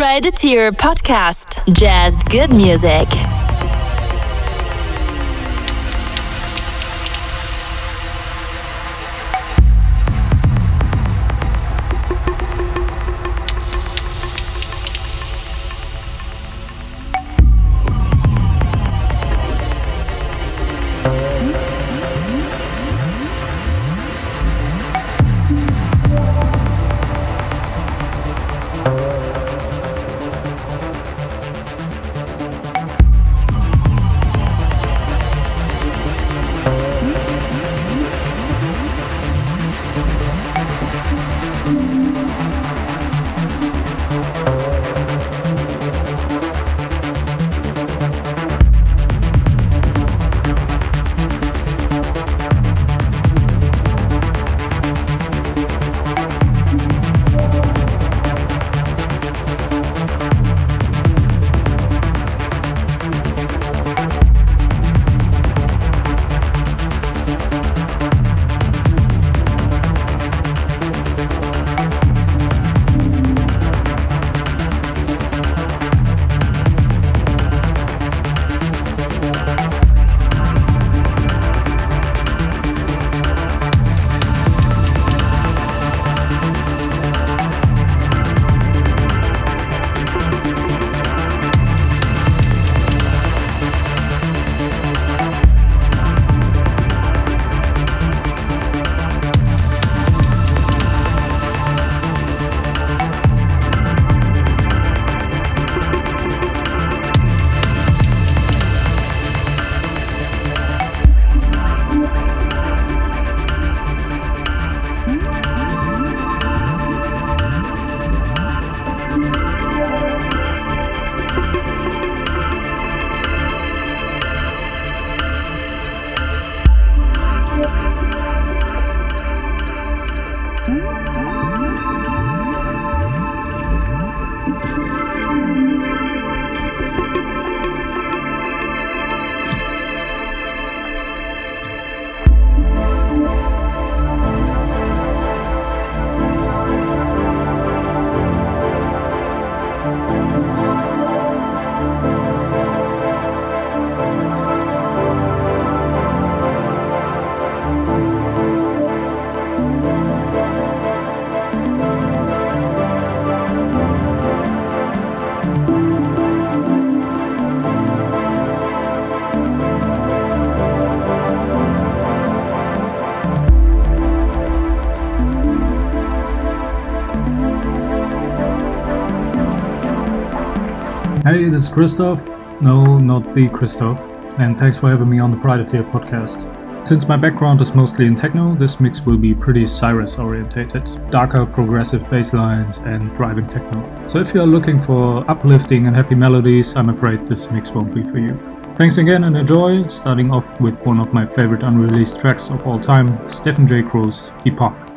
Prydateer Podcast. Just good music. Is Christoph. No, not the Christoph. And thanks for having me on the Prydateer podcast. Since my background is mostly in techno, this mix will be pretty Cirez orientated, darker progressive bass lines and driving techno. So if you are looking for uplifting and happy melodies, I'm afraid this mix won't be for you. Thanks again and enjoy, starting off with one of my favorite unreleased tracks of all time, Stephen J. Kroos Epoch.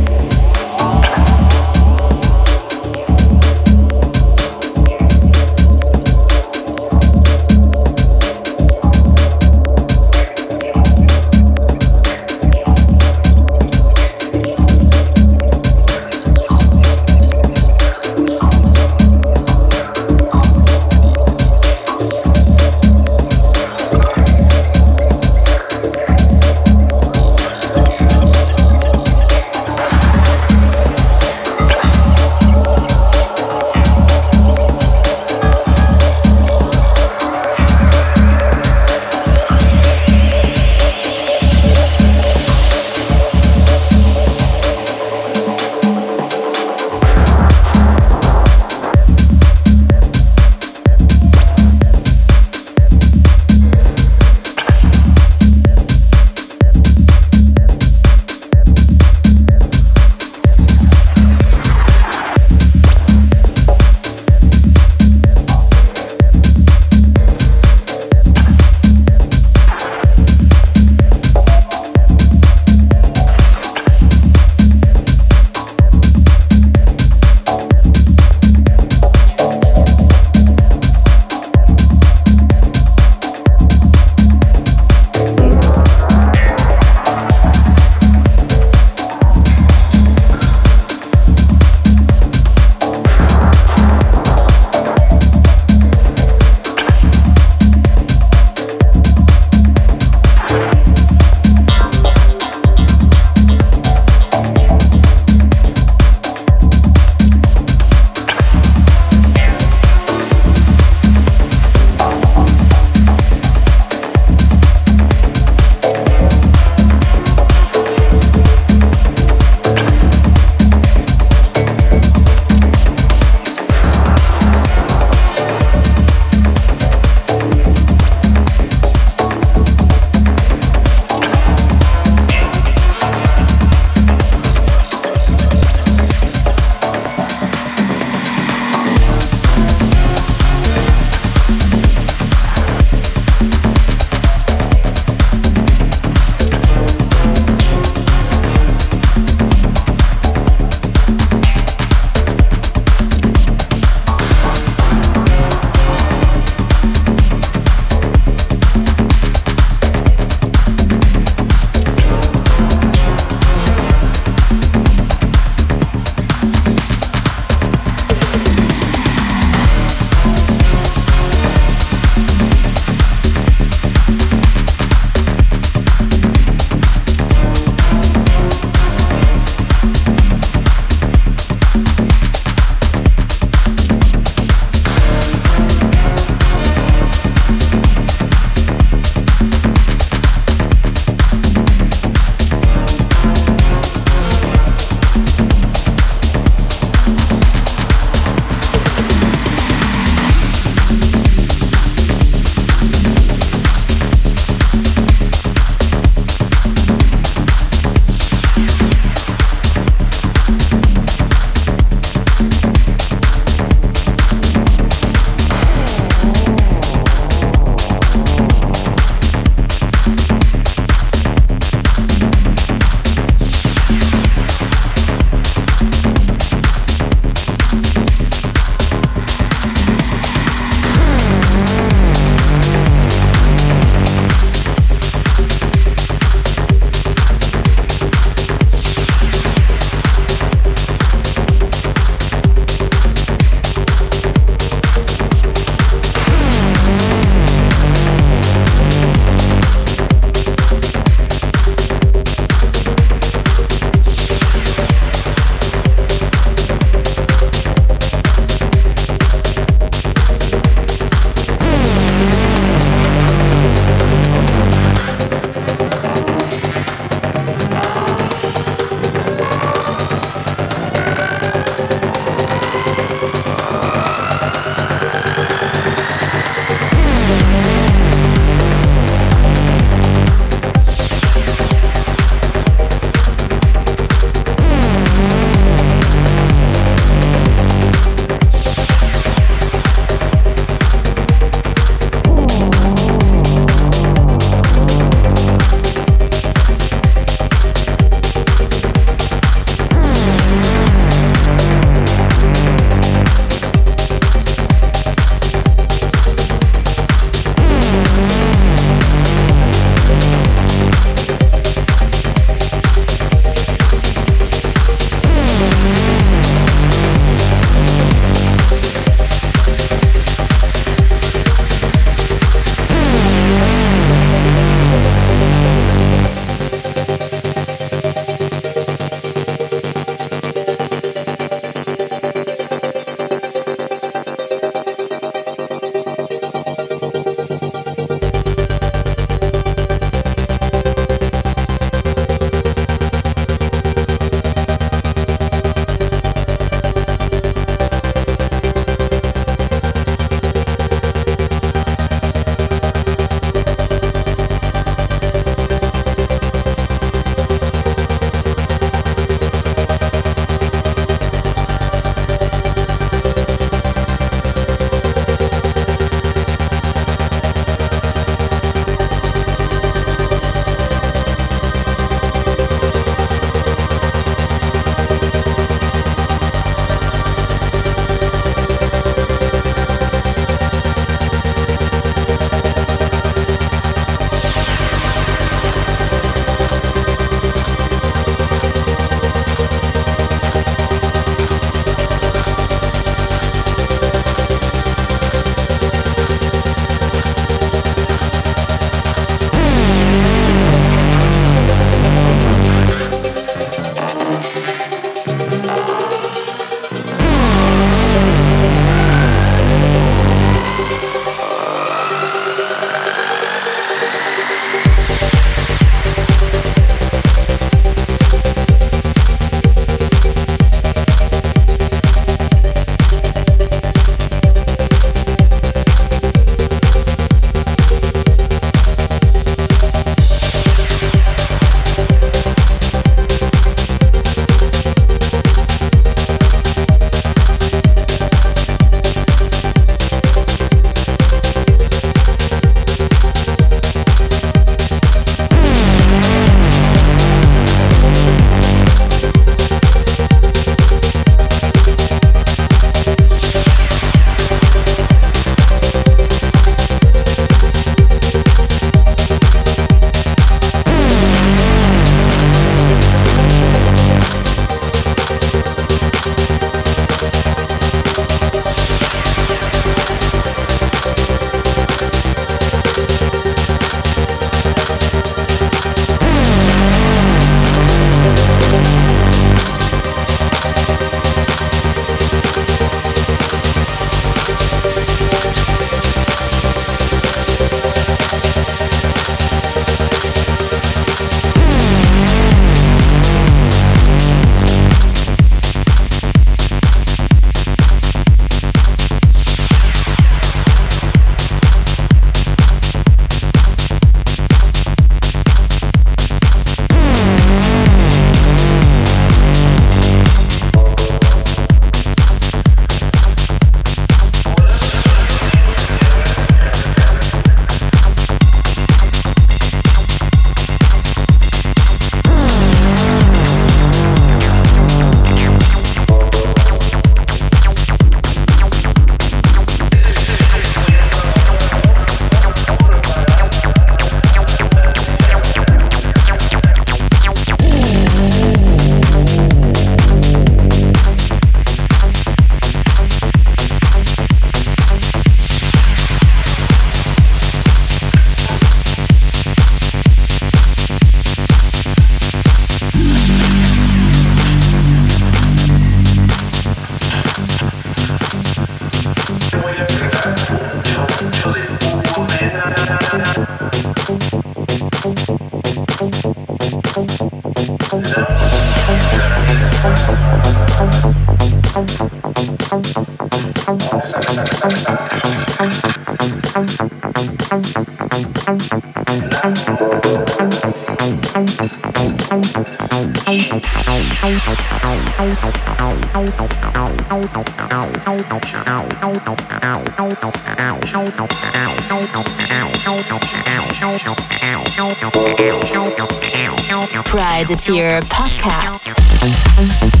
Podcast.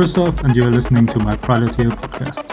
Christoph, and you are listening to my Prydateer podcast.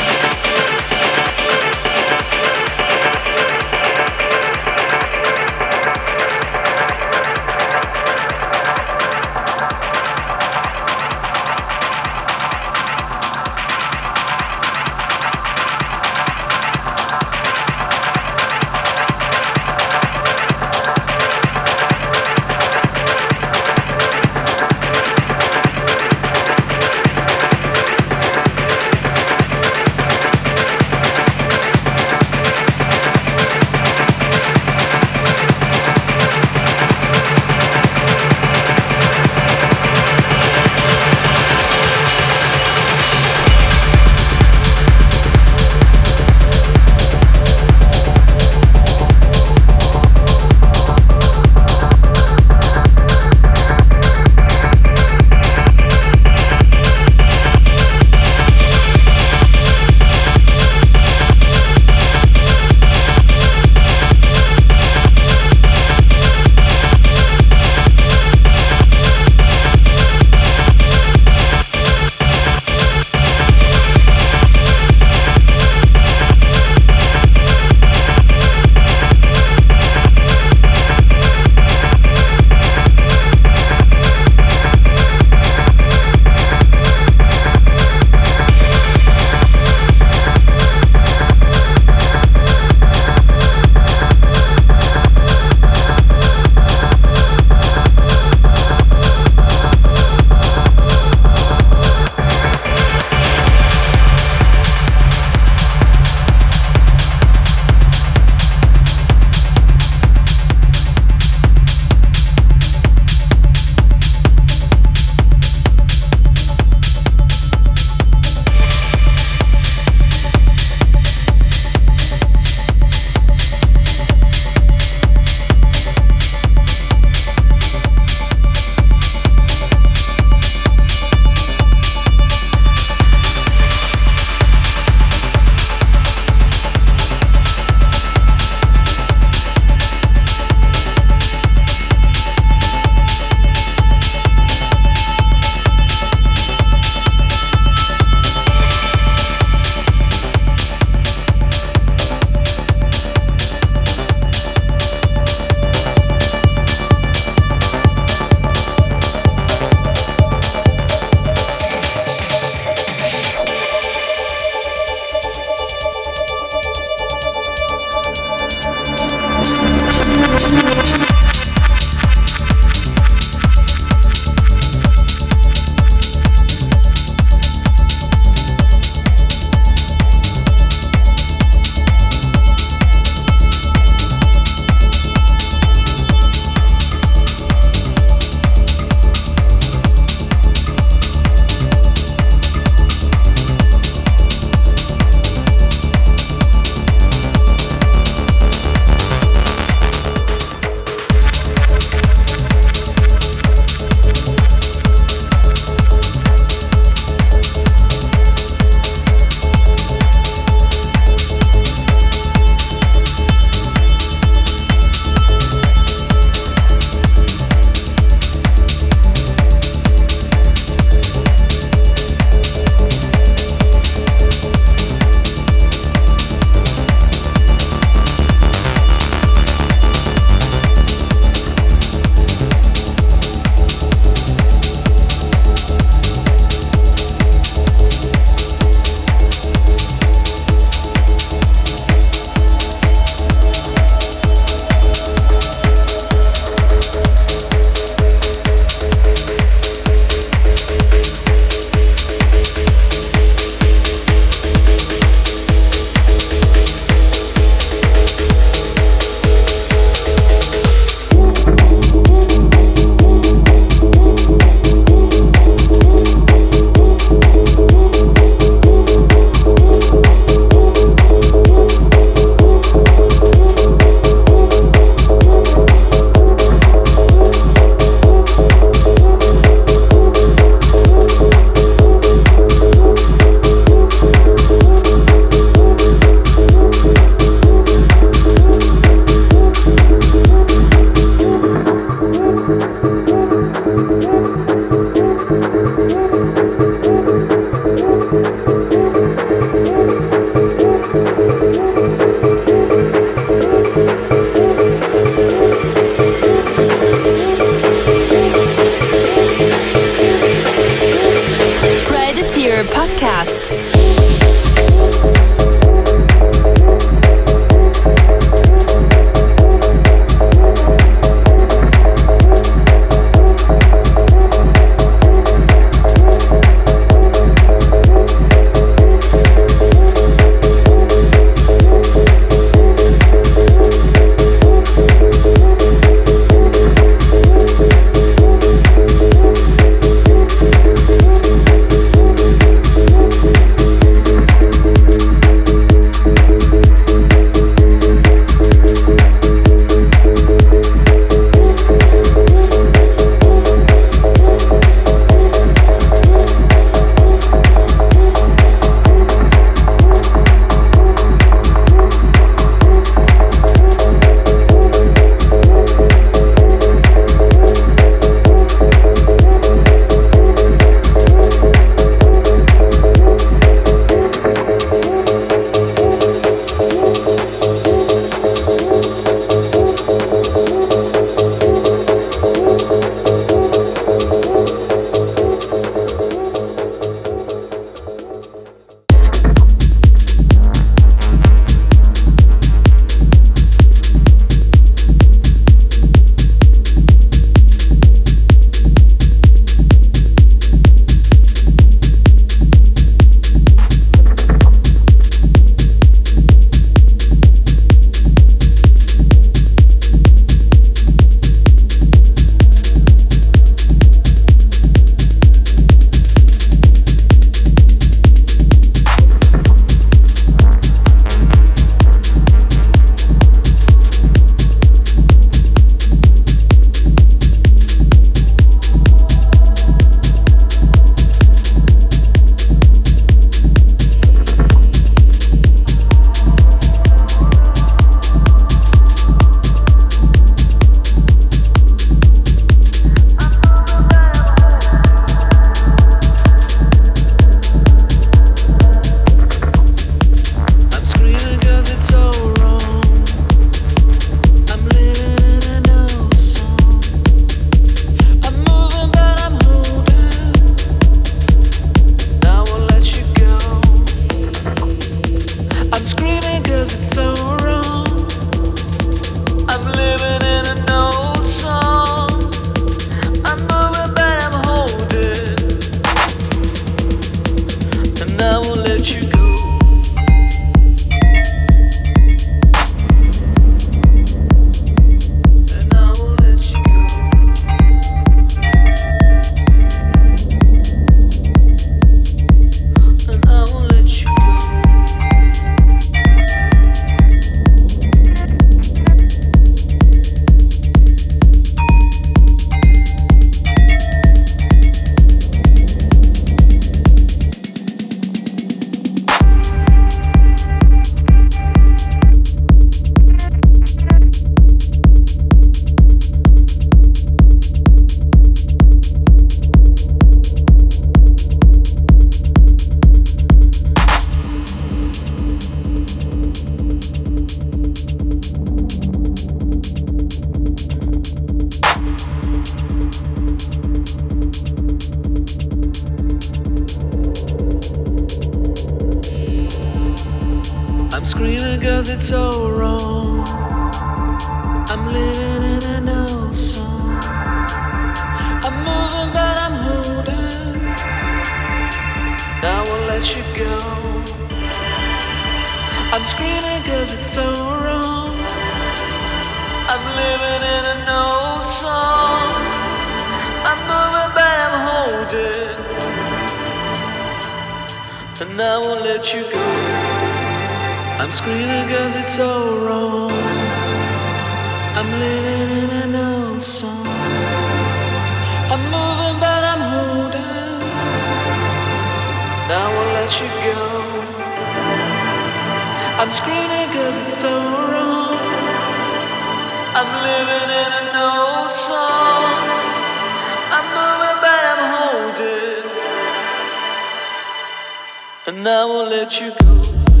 Won't let you go.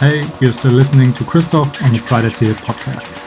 Hey, you're still listening to Christoph on the Prydateer Podcast.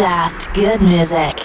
Just good music.